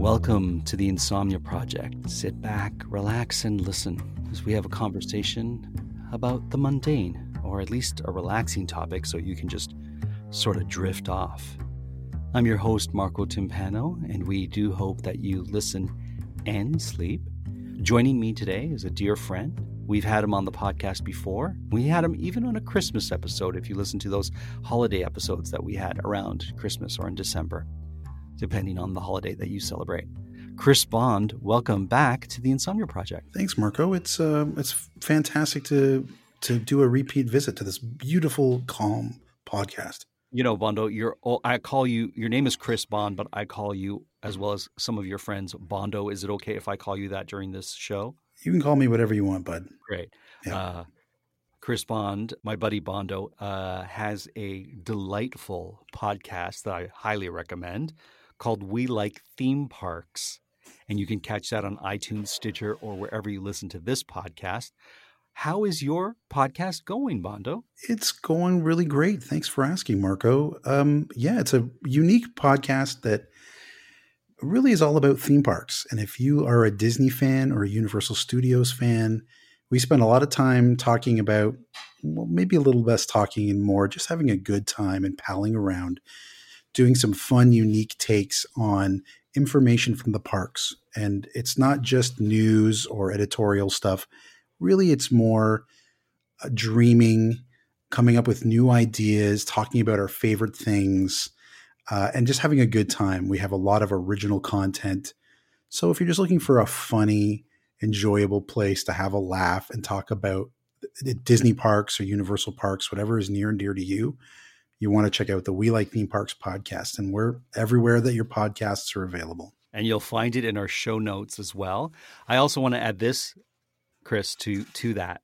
Welcome to the Insomnia Project. Sit back, relax, and listen as we have a conversation about the mundane, or at least a relaxing topic so you can just sort of drift off. I'm your host, Marco Timpano, and we do hope that you listen and sleep. Joining me today is a dear friend. We've had him on the podcast before. We had him even on a Christmas episode, if you listen to those holiday episodes that we had around Christmas or in December depending on the holiday that you celebrate. Chris Bond, welcome back to the Insomnia Project. Thanks, Marco. It's uh, it's fantastic to to do a repeat visit to this beautiful, calm podcast. You know, Bondo, you're I call you. Your name is Chris Bond, but I call you as well as some of your friends Bondo. Is it okay if I call you that during this show? You can call me whatever you want, bud. Great. Yeah. Uh, Chris Bond, my buddy Bondo, uh, has a delightful podcast that I highly recommend called We Like Theme Parks. And you can catch that on iTunes, Stitcher, or wherever you listen to this podcast. How is your podcast going, Bondo? It's going really great. Thanks for asking, Marco. Um, yeah, it's a unique podcast that really is all about theme parks. And if you are a Disney fan or a Universal Studios fan, we spend a lot of time talking about, well, maybe a little less talking and more just having a good time and palling around doing some fun, unique takes on information from the parks. And it's not just news or editorial stuff. Really, it's more uh, dreaming, coming up with new ideas, talking about our favorite things, uh, and just having a good time. We have a lot of original content. So if you're just looking for a funny, enjoyable place to have a laugh and talk about Disney parks or Universal parks, whatever is near and dear to you, you want to check out the We Like Theme Parks podcast. And we're everywhere that your podcasts are available. And you'll find it in our show notes as well. I also want to add this, Chris, to to that.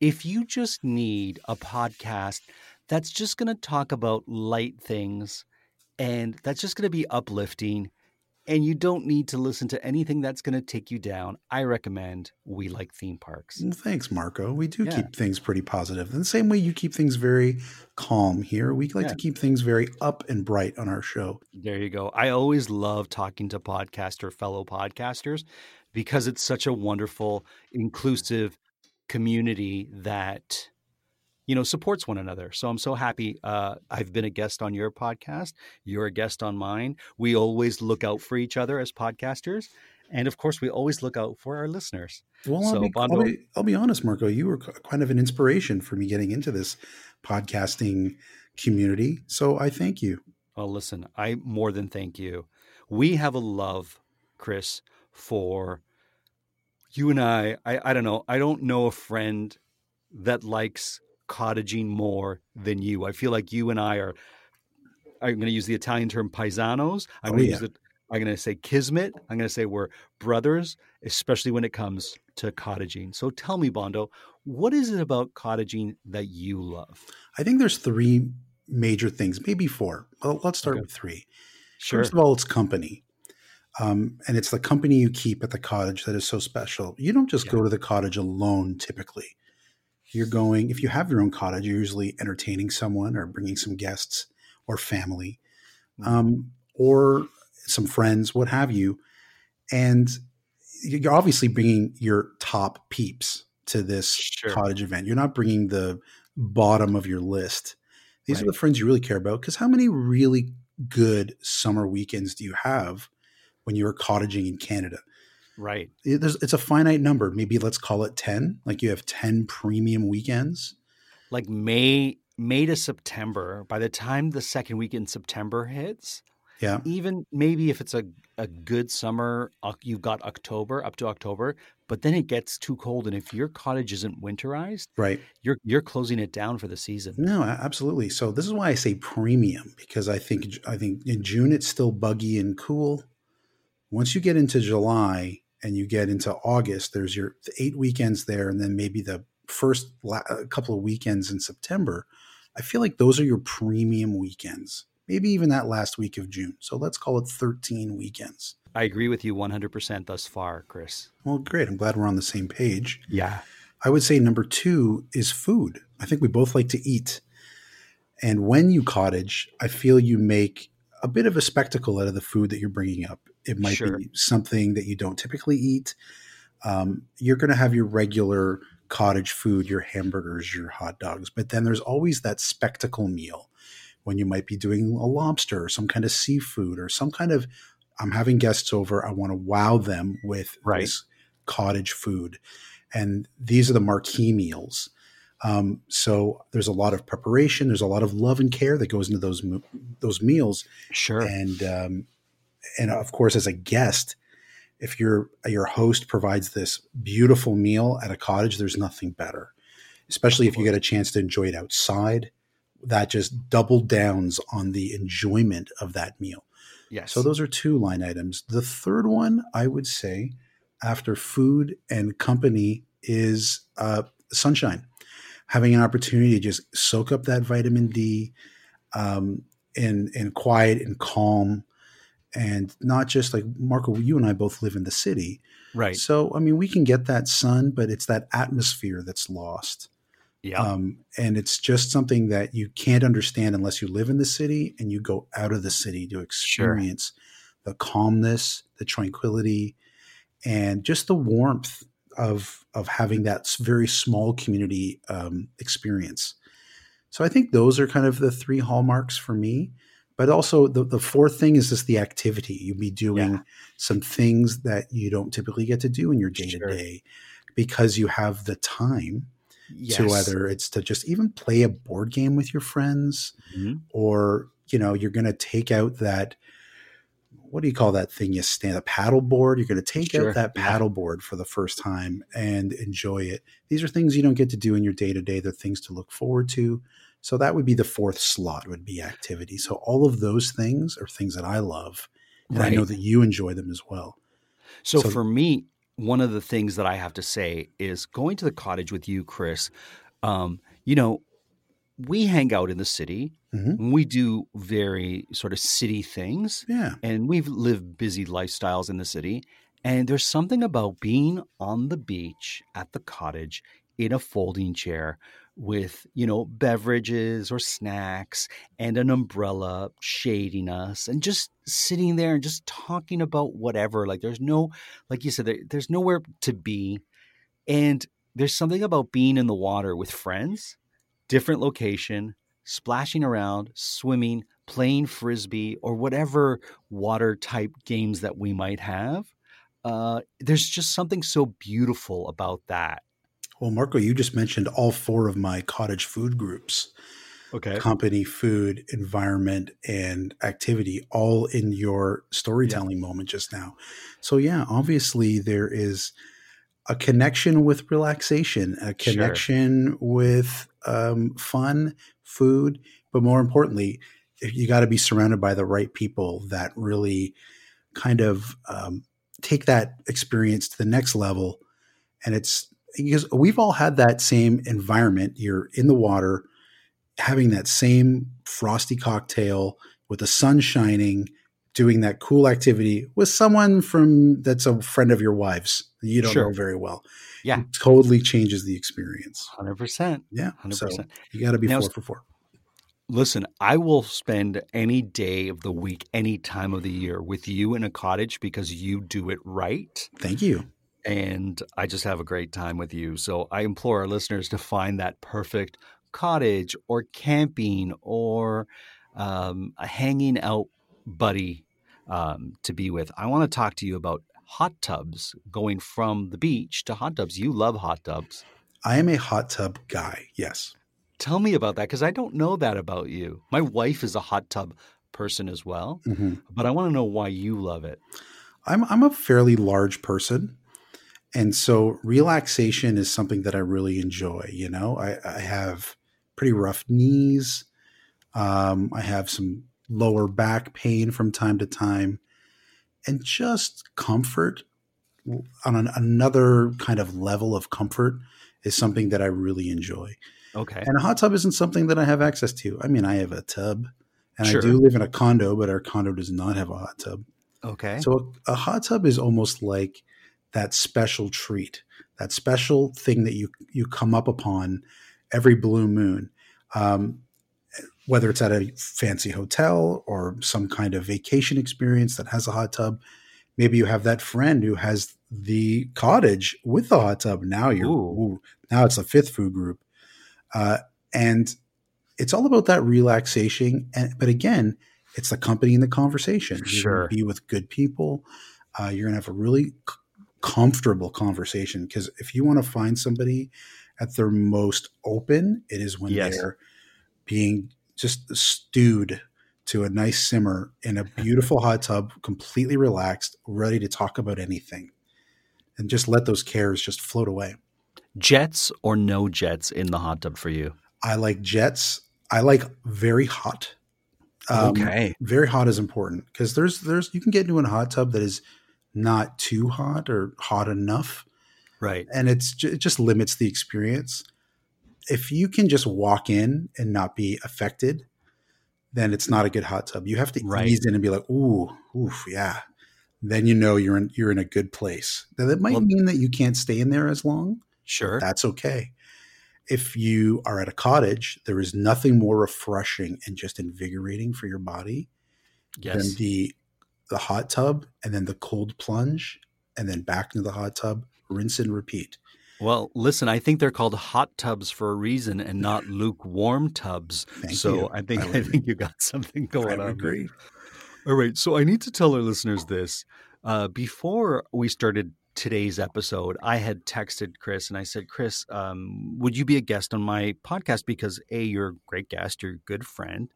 If you just need a podcast that's just going to talk about light things and that's just going to be uplifting and you don't need to listen to anything that's going to take you down. I recommend We Like Theme Parks. Well, thanks, Marco. We do yeah. keep things pretty positive. In the same way you keep things very calm here, we like yeah. to keep things very up and bright on our show. There you go. I always love talking to podcaster fellow podcasters because it's such a wonderful, inclusive community that you know supports one another. So i'm so happy uh, i've been a guest on your podcast. You're a guest on mine. We always look out for each other as podcasters. And of course we always look out for our listeners. Well so, I'll, be, Bondo, I'll, be, I'll be honest marco you were kind of an inspiration for me getting into this podcasting community. So i thank you. Well listen i more than thank you. We have a love chris for you and I, I, I don't know. I don't know a friend that likes cottaging more than you. I feel like you and I are. I'm going to use the Italian term paisanos. I'm oh, going to yeah. use it. I'm going to say kismet. I'm going to say we're brothers, especially when it comes to cottaging. So tell me, Bondo, what is it about cottaging that you love? I think there's three major things, maybe four. Well, let's start okay. with three. Sure. First of all, it's company. Um, and it's the company you keep at the cottage that is so special. You don't just yeah. go to the cottage alone typically you're going if you have your own cottage you're usually entertaining someone or bringing some guests or family mm-hmm. um, or some friends what have you and you're obviously bringing your top peeps to this sure. cottage event you're not bringing the bottom of your list. These Right. are the friends you really care about. Because how many really good summer weekends do you have when you're cottaging in Canada? Right. It- there's, it's a finite number. Maybe let's call it 10. Like you have 10 premium weekends. Like May May to September, by the time the second week in September hits, Yeah. even maybe if it's a, a good summer, you've got October up to October, but then it gets too cold. And if your cottage isn't winterized, Right. you're you're closing it down for the season. No, absolutely. So this is why I say premium because I think I think in June it's still buggy and cool. Once you get into July and you get into August, there's your eight weekends there, and then maybe the first la- uh, couple of weekends in September. I feel like those are your premium weekends. Maybe even that last week of June. So let's call it 13 weekends. I agree with you 100% thus far, Chris. Well, great. I'm glad we're on the same page. Yeah. I would say number two is food. I think we both like to eat. And when you cottage, I feel you make a bit of a spectacle out of the food that you're bringing up. It might Sure. be something that you don't typically eat. Um, you're going to have your regular cottage food, your hamburgers, your hot dogs, but then there's always that spectacle meal when you might be doing a lobster or some kind of seafood or some kind of. I'm having guests over. I want to wow them with Right. this cottage food and these are the marquee meals. Um, so there's a lot of preparation. There's a lot of love and care that goes into those those meals, Sure. and um, and of course, as a guest, if your your host provides this beautiful meal at a cottage, there's nothing better. Especially if you get a chance to enjoy it outside, that just double downs on the enjoyment of that meal. yes. So those are two line items. The third one, I would say, after food and company, is uh, sunshine. Having an opportunity to just soak up that vitamin D, um, in in quiet and calm, and not just like Marco. You and I both live in the city, right. so I mean we can get that sun, but it's that atmosphere that's lost. yeah. Um, and it's just something that you can't understand unless you live in the city and you go out of the city to experience the calmness, the tranquility, and just the warmth of of having that very small community um, experience. So I think those are kind of the three hallmarks for me. But also the, the fourth thing is just the activity. You'll be doing Yeah. some things that you don't typically get to do in your day to day because you have the time yes. to whether it's to just even play a board game with your friends Mhm. or you know you're going to take out that what do you call that thing you stand a paddle board you're going to take Sure, out that paddle board for the first time and enjoy it these are things you don't get to do in your day to day they're things to look forward to so that would be the fourth slot would be activity so all of those things are things that i love and i know that you enjoy them as well So, So- for me, one of the things that I have to say is going to the cottage with you, Chris. Um, you know, we hang out in the city. Mhm. We do very sort of city things, yeah and we've lived busy lifestyles in the city. And there's something about being on the beach at the cottage in a folding chair with, you know, beverages or snacks and an umbrella shading us and just sitting there and just talking about whatever. Like there's no, like you said, there, there's nowhere to be. And there's something about being in the water with friends, different location, splashing around, swimming, playing frisbee, or whatever water type games that we might have. Uh, there's just something so beautiful about that. Well marco you just mentioned all four of my cottage food groups Okay. company, food, environment, and activity all in your storytelling moment just now. So, yeah, obviously there is a connection with relaxation, a Sure. connection with um, fun, food, but more importantly, you got to be surrounded by the right people that really kind of um, take that experience to the next level. And it's because we've all had that same environment. You're in the water, having that same frosty cocktail with the sun shining, doing that cool activity with someone from that's a friend of your wife's that you don't Sure. know very well. Yeah. It totally changes the experience. 100%. Yeah. 100%. So you got to be Now, four for four. Listen, I will spend any day of the week, any time of the year with you in a cottage because you do it right. Thank you. And I just have a great time with you. So I implore our listeners to find that perfect cottage or camping or um, a hanging out buddy um, to be with, I want to talk to you about hot tubs going from the beach to hot tubs. You love hot tubs. I am a hot tub guy. Yes. Tell me about that because I don't know that about you. My wife is a hot tub person as well, mm-hmm. but I want to know why you love it. I'm I'm a fairly large person. And so relaxation is something that I really enjoy. You know, I, I have pretty rough knees. Um, I have some lower back pain from time to time. And just comfort on an, another kind of level of comfort is something that I really enjoy. Okay. And a hot tub isn't something that I have access to. I mean, I have a tub and Sure. I do live in a condo, but our condo does not have a hot tub. Okay. So a, a hot tub is almost like that special treat, that special thing that you you come up upon every blue moon, um, whether it's at a fancy hotel or some kind of vacation experience that has a hot tub. Maybe you have that friend who has the cottage with the hot tub. Now you're Ooh. now it's a fifth food group, uh, and it's all about that relaxation. And but again, it's the company and the conversation. You're Sure. be with good people. Uh, you're gonna have a really c- comfortable conversation because if you want to find somebody at their most open, it is when Yes. they're being just stewed to a nice simmer in a beautiful hot tub, completely relaxed, ready to talk about anything, and just let those cares just float away. Jets or no jets in the hot tub for you? I like jets. I like very hot. Um, okay. very hot is important because there's there's you can get into a hot tub that is not too hot or hot enough, Right. and it's it just limits the experience. If you can just walk in and not be affected, then it's not a good hot tub. You have to Right. ease in and be like, ooh, oof, yeah. Then you know you're in you're in a good place. Now that might Well- mean that you can't stay in there as long. Sure. That's okay. If you are at a cottage, there is nothing more refreshing and just invigorating for your body than the the hot tub and then the cold plunge and then back into the hot tub, rinse and repeat. Well, listen, I think they're called hot tubs for a reason and not lukewarm tubs. Thank so you. I think I I, think you got something going would on. agree. All right. So I need to tell our listeners this. Uh, before we started today's episode, I had texted Chris and I said, Chris, um, would you be a guest on my podcast? Because A, you're a great guest, you're a good friend.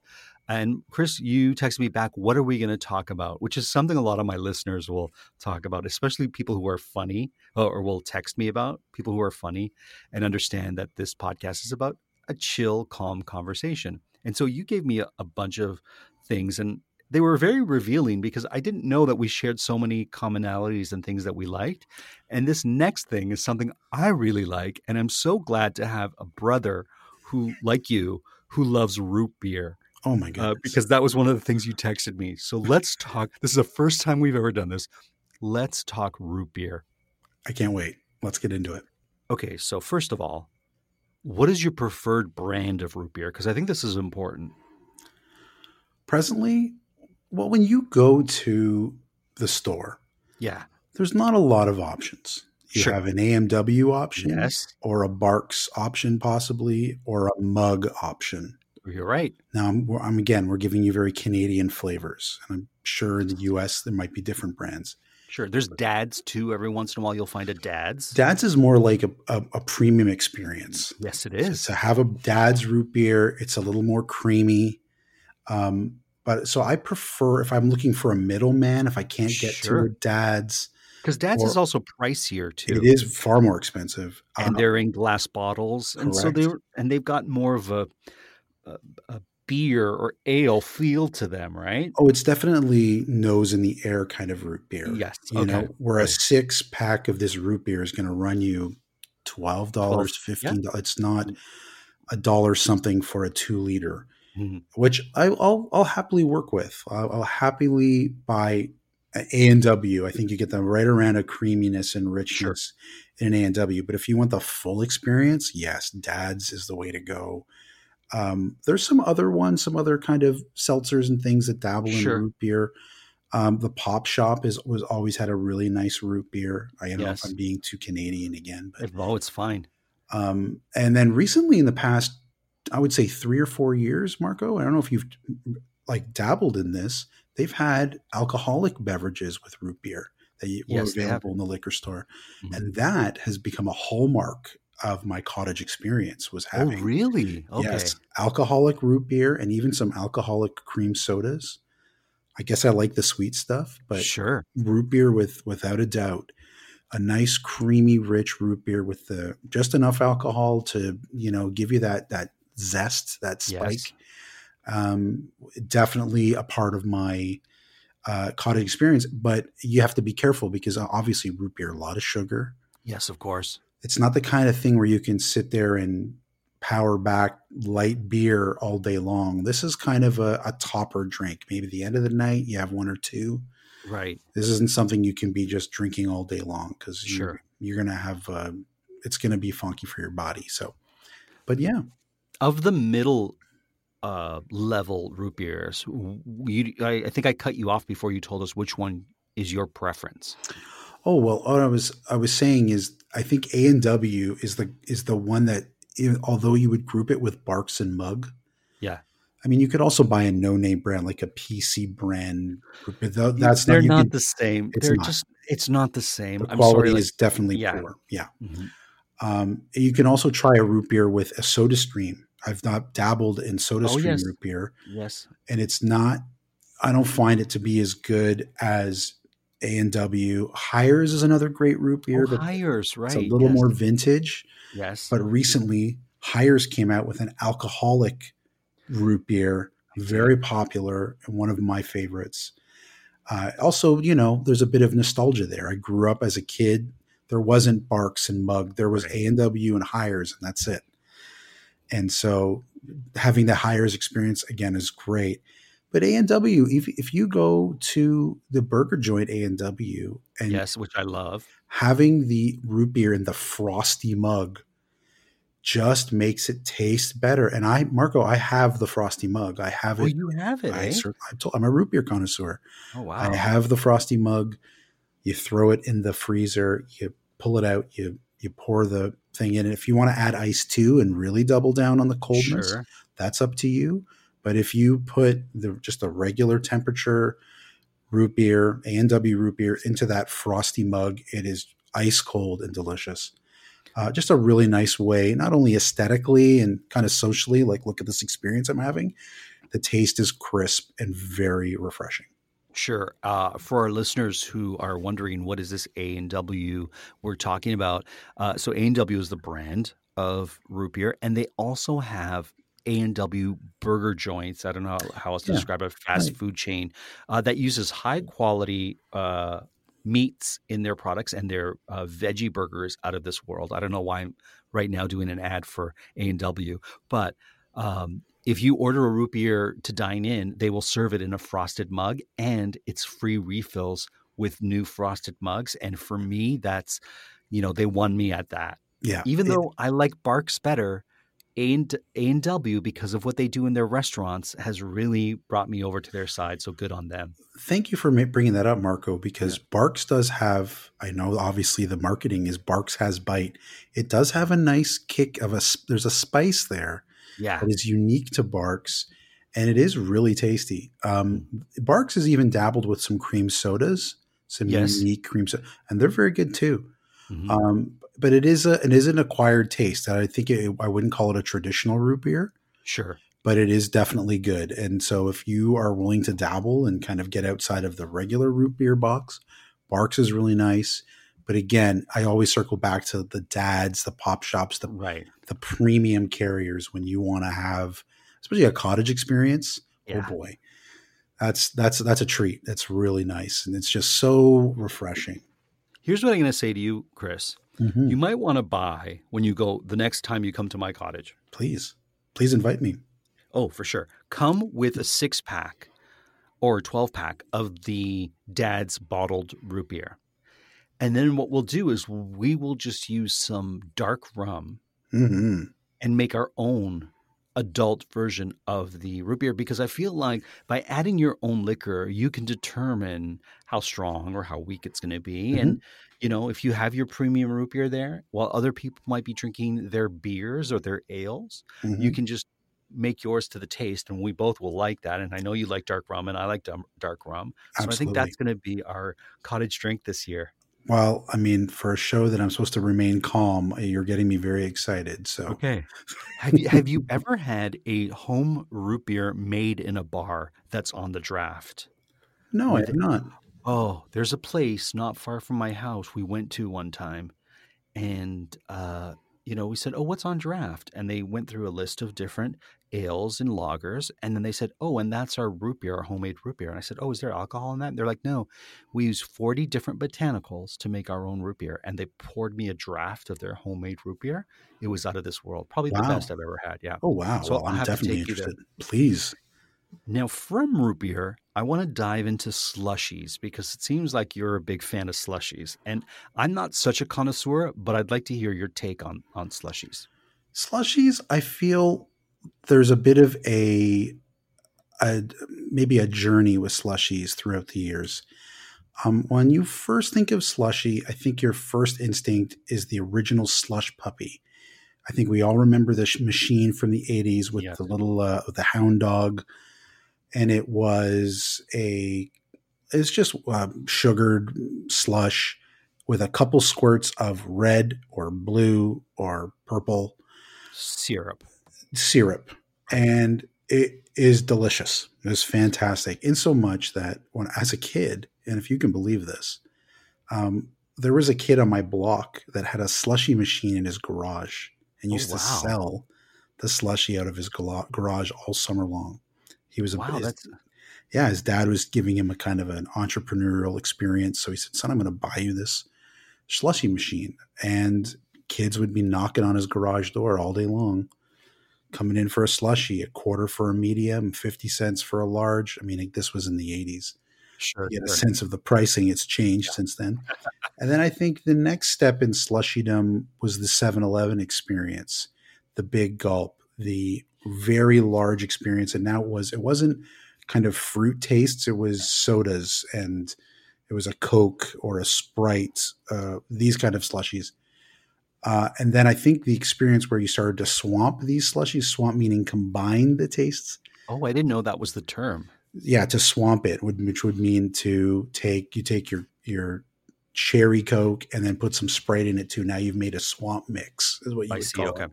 And Chris, you texted me back, what are we going to talk about? Which is something a lot of my listeners will talk about, especially people who are funny or, or will text me about people who are funny and understand that this podcast is about a chill, calm conversation. And so you gave me a, a bunch of things and they were very revealing because I didn't know that we shared so many commonalities and things that we liked. And this next thing is something I really like. And I'm so glad to have a brother who, like you, who loves root beer. Oh my Uh, god! because that was one of the things you texted me. So let's talk. This is the first time we've ever done this. Let's talk root beer. I can't wait. Let's get into it. Okay, so first of all, what is your preferred brand of root beer? Because I think this is important. Presently, well, when you go to the store, Yeah. there's not a lot of options. You Sure. have an A and W option, Yes, or a Barq's option, possibly, or a mug option. You're right. Now, I'm, I'm again, we're giving you very Canadian flavors, and I'm sure in the U.S. there might be different brands. Sure. There's dads too. Every once in a while, you'll find a dad's. Dad's is more like a, a, a premium experience. yes, it is. To- is. To have a dad's root beer, it's a little more creamy. Um, but so I prefer if I'm looking for a middleman, if I can't get Sure. to dad's, Because dad's is also pricier too. it is far more expensive. and Uh, they're in glass bottles, and so they're and they've got more of a, a a beer or ale feel to them, right? oh, it's definitely nose in the air kind of root beer. Yes. You okay. know, where a six pack of this root beer is going to run you twelve dollars, fifteen dollars. It's not a dollar something for a two liter, Mhm. which I, I'll I'll happily work with. I'll, I'll happily buy A and W. I think you get them right around a creaminess and richness in an A and W. But if you want the full experience, yes, Dad's is the way to go. Um, there's some other ones, some other kind of seltzers and things that dabble Sure. in root beer. Um, the Pop Shoppe is was always had a really nice root beer. I don't know Yes. if I'm being too Canadian again, but Oh, it's fine. um, and then recently in the past I would say three or four years, Marco. I don't know if you've like dabbled in this. They've had alcoholic beverages with root beer that were Yes, have. available in the liquor store, Mhm. and that has become a hallmark of my cottage experience. Was having. Oh, really? Okay. yes, alcoholic root beer and even some alcoholic cream sodas. I guess I like the sweet stuff, but sure. root beer with without a doubt a nice creamy rich root beer with the just enough alcohol to you know give you that that zest that spike Yes. um definitely a part of my uh cottage experience but you have to be careful because uh, obviously root beer a lot of sugar Yes, of course. It's not the kind of thing where you can sit there and power back light beer all day long this is kind of a, a topper drink maybe the end of the night you have one or two Right. this isn't something you can be just drinking all day long because Sure. you're, you're gonna have uh, it's gonna be funky for your body so but yeah Of the middle uh, level root beers, you, I, I think I cut you off before you told us which one is your preference. Oh well what i was i was saying is i think a and w is the is the one that although you would group it with Barq's and mug Yeah. i mean you could also buy a no-name brand like a pc brand that's They're not, not can- the same. it's They're not. just. It's not the same. the I'm quality sorry. like- is definitely yeah. poor yeah Mhm. um, you can also try a root beer with a soda stream i've not dabbled in soda Oh, stream yes. root beer Yes. and it's not i don't find it to be as good as a and w. Hires is another great root beer oh, but hires, right? it's a little yes. more vintage. Yes. but recently hires came out with an alcoholic root beer very popular and one of my favorites. Uh, also you know there's a bit of nostalgia there. I grew up as a kid. There wasn't Barq's and mug. There was a and w and hires and that's it. And so having the hires experience again is great but a and w if, if you go to the burger joint a and w and yes, which I love. having the root beer in the frosty mug just makes it taste better. And I, Marco, I have the frosty mug. I have Oh, it. you have it. I, eh? I told, I'm a root beer connoisseur. oh, wow. I have the frosty mug. You throw it in the freezer. You pull it out. You you pour the thing in. And if you want to add ice too and really double down on the coldness, Sure. that's up to you. But if you put the just a regular temperature root beer, A and W root beer into that frosty mug, it is ice cold and delicious. Uh, just a really nice way, not only aesthetically and kind of socially, like look at this experience I'm having. The taste is crisp and very refreshing. Sure. Uh, for our listeners who are wondering what is this A and W we're talking about, uh, so A and W is the brand of root beer, and they also have A and W burger joints. I don't know how else to Yeah, describe a fast right. food chain uh, that uses high quality uh, meats in their products and their uh, veggie burgers out of this world. I don't know why I'm right now doing an ad for A and W, but um, if you order a root beer to dine in, they will serve it in a frosted mug and it's free refills with new frosted mugs. And for me, that's, you know, they won me at that. Yeah. Even it- though I like Barq's better, A and W because of what they do in their restaurants has really brought me over to their side. So good on them. thank you for bringing that up, Marco, because Barq's does have, I know obviously the marketing is Barq's has bite. It does have a nice kick of a. there's a spice there Yeah. that is unique to Barq's and it is really tasty. Um, Barq's has even dabbled with some cream sodas, some Yes. unique cream soda, and they're very good too. Mhm. Um, but it is a, it is an acquired taste. I think it, I wouldn't call it a traditional root beer sure. but it is definitely good. And so if you are willing to dabble and kind of get outside of the regular root beer box, Barq's is really nice. But again, I always circle back to the dads, the Pop Shoppes, the Right. the premium carriers when you want to have especially a cottage experience. Oh yeah. Oh boy. That's that's that's a treat. That's really nice. And it's just so refreshing. Here's what I'm going to say to you, Chris. Mhm. You might want to buy when you go the next time you come to my cottage. Please. Please invite me. Oh, for sure. Come with a six pack or a 12 pack of the dad's bottled root beer. And then what we'll do is we will just use some dark rum hmm and make our own adult version of the root beer because I feel like by adding your own liquor, you can determine how strong or how weak it's going to be. Mhm. And, you know, if you have your premium root beer there, while other people might be drinking their beers or their ales, you can just make yours to the taste, and we both will like that. And I know you like dark rum, and I like dark rum. So Absolutely. I think that's going to be our cottage drink this year. Well, I mean, for a show that I'm supposed to remain calm, you're getting me very excited. So, okay. have you have you ever had a home root beer made in a bar that's on the draft? No, I have not. Oh, there's a place not far from my house we went to one time, and uh, you know, we said, "Oh, what's on draft?" And they went through a list of different ales and lagers, and then they said, "Oh, and that's our root beer, our homemade root beer." And I said, "Oh, is there alcohol in that?" And they're like, "No, we use forty different botanicals to make our own root beer." And they poured me a draft of their homemade root beer. It was out of this world, probably wow. the best I've ever had. Yeah. Oh wow! So well, I'm definitely interested. Please. Now, from root beer, I want to dive into slushies because it seems like you're a big fan of slushies. And I'm not such a connoisseur, but I'd like to hear your take on, on slushies. Slushies, I feel there's a bit of a, a maybe a journey with slushies throughout the years. Um, when you first think of slushy, I think your first instinct is the original slush puppy. I think we all remember this machine from the 80s with the little uh, the hound dog and it was a it's just uh, sugared slush with a couple squirts of red or blue or purple syrup syrup and it is delicious it was fantastic in so much that when as a kid and if you can believe this um, there was a kid on my block that had a slushy machine in his garage and oh, used oh, wow. to sell the slushy out of his garage all summer long he was a wow, his, yeah. His dad was giving him a kind of an entrepreneurial experience, so he said, "Son, I'm going to buy you this slushy machine." And kids would be knocking on his garage door all day long, coming in for a slushy, a quarter for a medium, fifty cents for a large. I mean, this was in the '80s. Sure, you get sure. a sense of the pricing. It's changed yeah. since then. and then I think the next step in slushydom was the 7-Eleven experience, the big gulp, the very large experience. And now it was, it wasn't kind of fruit tastes, it was sodas and it was a Coke or a Sprite, uh, these kind of slushies. Uh, and then I think the experience where you started to swamp these slushies, swamp meaning combine the tastes. Oh, I didn't know that was the term. Yeah, to swamp it, would, which would mean to take you take your your cherry Coke and then put some Sprite in it too. Now you've made a swamp mix, is what you I would see, call okay. it.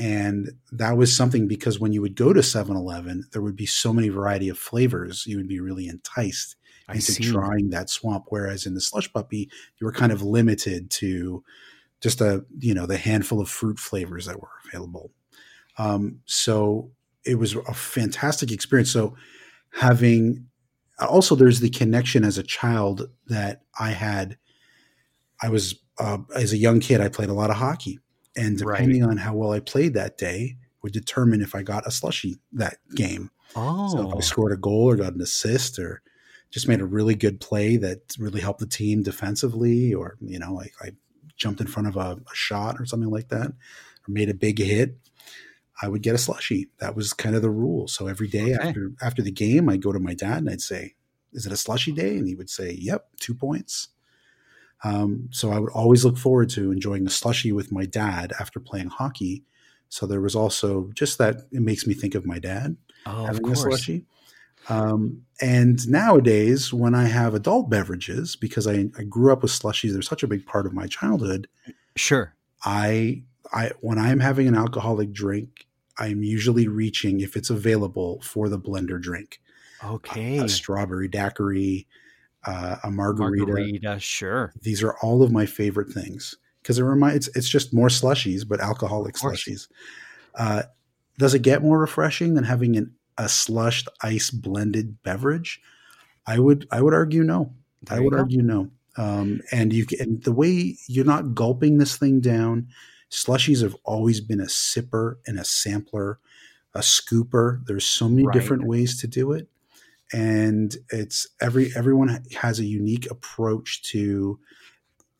And that was something because when you would go to 7 Eleven, there would be so many variety of flavors, you would be really enticed I into see. trying that swamp. Whereas in the slush puppy, you were kind of limited to just a, you know, the handful of fruit flavors that were available. Um, so it was a fantastic experience. So having also there's the connection as a child that I had. I was uh, as a young kid, I played a lot of hockey, and depending right. on how well I played that day would determine if I got a slushy that game. Oh. So if I oh. scored a goal or got an assist or just made a really good play that really helped the team defensively, or you know, like I jumped in front of a, a shot or something like that, or made a big hit, I would get a slushy. That was kind of the rule. So every day okay. after after the game, I'd go to my dad and I'd say, "Is it a slushy day?" And he would say, "Yep, two points." Um, so I would always look forward to enjoying a slushy with my dad after playing hockey. So there was also just that it makes me think of my dad oh, having a slushy. Um, and nowadays, when I have adult beverages, because I, I grew up with slushies, they're such a big part of my childhood. Sure. I I when I'm having an alcoholic drink, I'm usually reaching, if it's available, for the blender drink. Okay. A, a strawberry daiquiri, uh, a margarita. Margarita, sure. These are all of my favorite things because it reminds it's, it's just more slushies, but alcoholic slushies. Uh, does it get more refreshing than having an, a slushed ice blended beverage? I would I would argue no. There I would argue no. Um, and you and the way you're not gulping this thing down. Slushies have always been a sipper and a sampler, a scooper. There's so many right. different ways to do it and it's every everyone has a unique approach to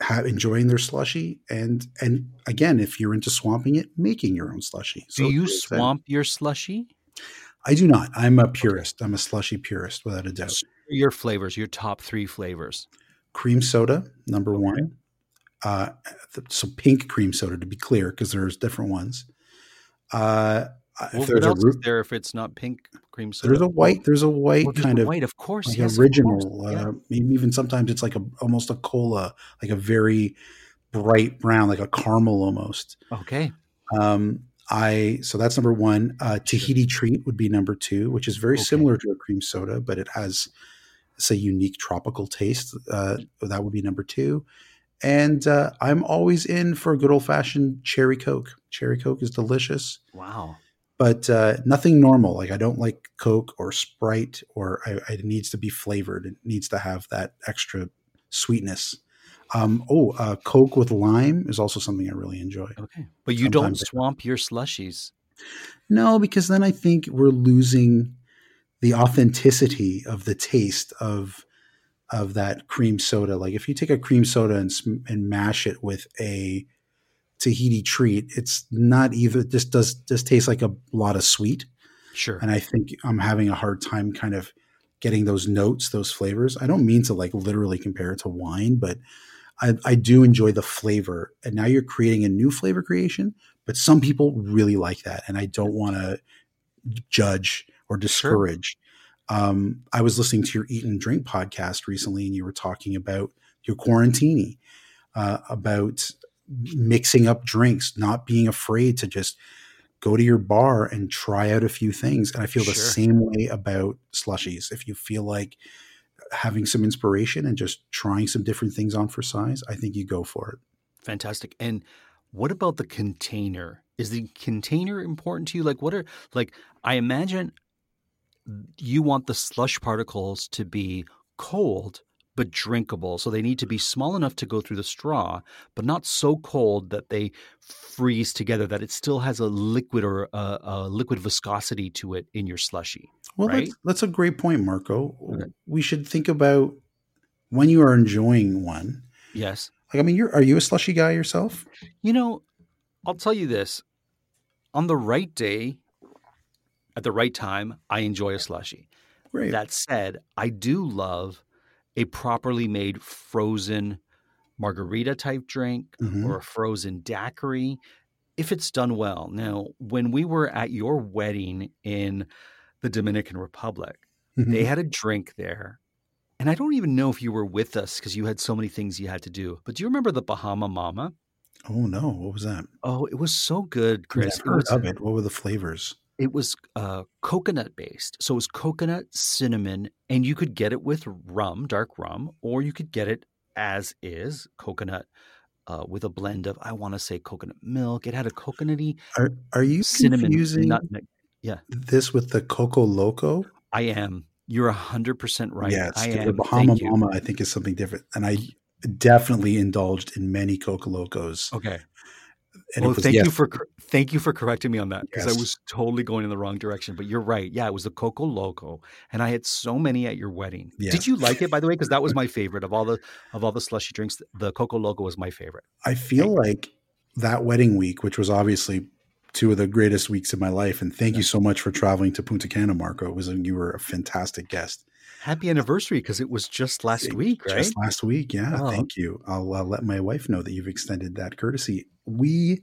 have, enjoying their slushy and and again if you're into swamping it making your own slushy so do you swamp your slushy i do not i'm a purist i'm a slushy purist without a doubt your flavors your top three flavors cream soda number okay. one uh, so pink cream soda to be clear because there's different ones uh, Well, if what there's a root, there if it's not pink cream soda? there's a white. There's a white Oh, there's kind a of white, of course. like yes, original. course, yeah. Uh, maybe even sometimes it's like a almost a cola, like a very bright brown, like a caramel almost. Okay. Um, I so that's number one. Uh, Tahiti treat would be number two, which is very Okay. similar to a cream soda, but it has it's a unique tropical taste. Uh, that would be number two. And uh, I'm always in for a good old fashioned cherry coke. Cherry coke is delicious, Wow. but uh, nothing normal. Like I don't like Coke or Sprite, or I, it needs to be flavored. It needs to have that extra sweetness. Um, oh, uh, Coke with lime is also something I really enjoy. Okay. But you don't swamp your slushies. No, because then I think we're losing the authenticity of the taste of of that cream soda. Like if you take a cream soda and and mash it with a Tahiti treat, it's not either. This does just taste like a lot of sweet, Sure. and I think I'm having a hard time kind of getting those notes, those flavors. I don't mean to like literally compare it to wine, but I, I do enjoy the flavor. And now you're creating a new flavor creation, but some people really like that, and I don't want to judge or discourage. Um, I was listening to your Eat and Drink podcast recently, and you were talking about your quarantini, uh, about mixing up drinks, not being afraid to just go to your bar and try out a few things. And I feel the same way about slushies. If you feel like having some inspiration and just trying some different things on for size, I think you go for it. Fantastic. And what about the container? Is the container important to you? Like, what are, like, I imagine you want the slush particles to be cold but drinkable. So they need to be small enough to go through the straw, but not so cold that they freeze together, that it still has a liquid or a, a liquid viscosity to it in your slushy. Well, Right? that's, that's a great point, Marco. Okay. We should think about when you are enjoying one. Yes. Like, I mean, you're are you a slushy guy yourself? You know, I'll tell you this. On the right day, at the right time, I enjoy a slushy. Great. That said, I do love a properly made frozen margarita type drink Mhm. or a frozen daiquiri if it's done well. Now, when we were at your wedding in the Dominican Republic, they Mhm. had a drink there. And I don't even know if you were with us because you had so many things you had to do. But do you remember the Bahama Mama? oh no, what was that? Oh, it was so good, Chris. It heard was, of it. What were the flavors? it was uh, coconut based. So it was coconut, cinnamon, and you could get it with rum, dark rum, or you could get it as is, coconut uh, with a blend of, I want to say coconut milk. It had a coconutty Are are you cinnamon confusing nutmeg. This with the Coco Loco? I am. You're 100% right. yes, I the- am. the Bahama Thank you. Mama I think is something different, and I definitely indulged in many Coco Locos. Okay. And well, was, thank yes, you for thank you for correcting me on that because I was totally going in the wrong direction. But you're right. Yeah, it was the Coco Loco, and I had so many at your wedding. Yeah. Did you like it, by the way? Because that was my favorite of all the of all the slushy drinks. The Coco Loco was my favorite. I feel like that wedding week, which was obviously two of the greatest weeks of my life, and thank you so much for traveling to Punta Cana, Marco. It was a, you were a fantastic guest. Happy anniversary because it was just last It- week, right? Just last week, yeah. Oh. Thank you. I'll uh, let my wife know that you've extended that courtesy. We,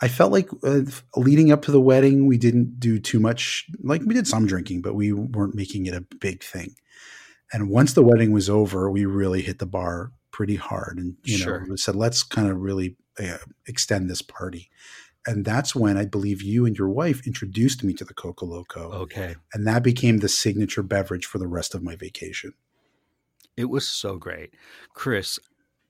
I felt like uh, leading up to the wedding, we didn't do too much. Like we did some drinking, but we weren't making it a big thing. And once the wedding was over, we really hit the bar pretty hard, and you know, Sure. we said let's kind of really uh, extend this party. And that's when I believe you and your wife introduced me to the Coco Loco, Okay. and that became the signature beverage for the rest of my vacation. It was so great. Chris,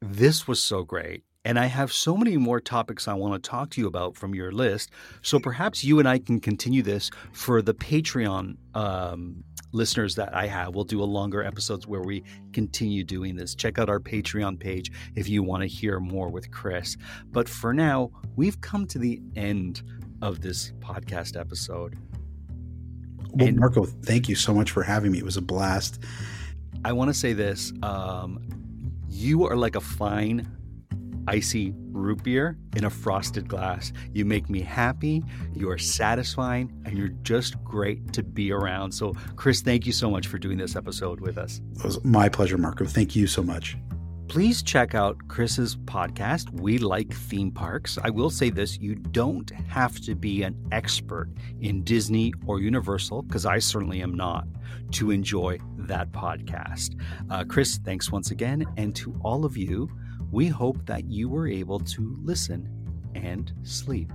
this was so great. And I have so many more topics I want to talk to you about from your list. So perhaps you and I can continue this for the Patreon um, listeners that I have. We'll do a longer episodes where we continue doing this. Check out our Patreon page if you want to hear more with Chris. But for now, we've come to the end of this podcast episode. Well, And- Marco, thank you so much for having me. It was a blast. I want to say this. Um, you are like a fine, icy root beer in a frosted glass. You make me happy, you are satisfying, and you're just great to be around. So, Chris, thank you so much for doing this episode with us. It was my pleasure, Marco. Thank you so much. please check out Chris's podcast, We Like Theme Parks. I will say this you don't have to be an expert in Disney or Universal, because I certainly am not, to enjoy that podcast. Uh, Chris, thanks once again. And to all of you, we hope that you were able to listen and sleep.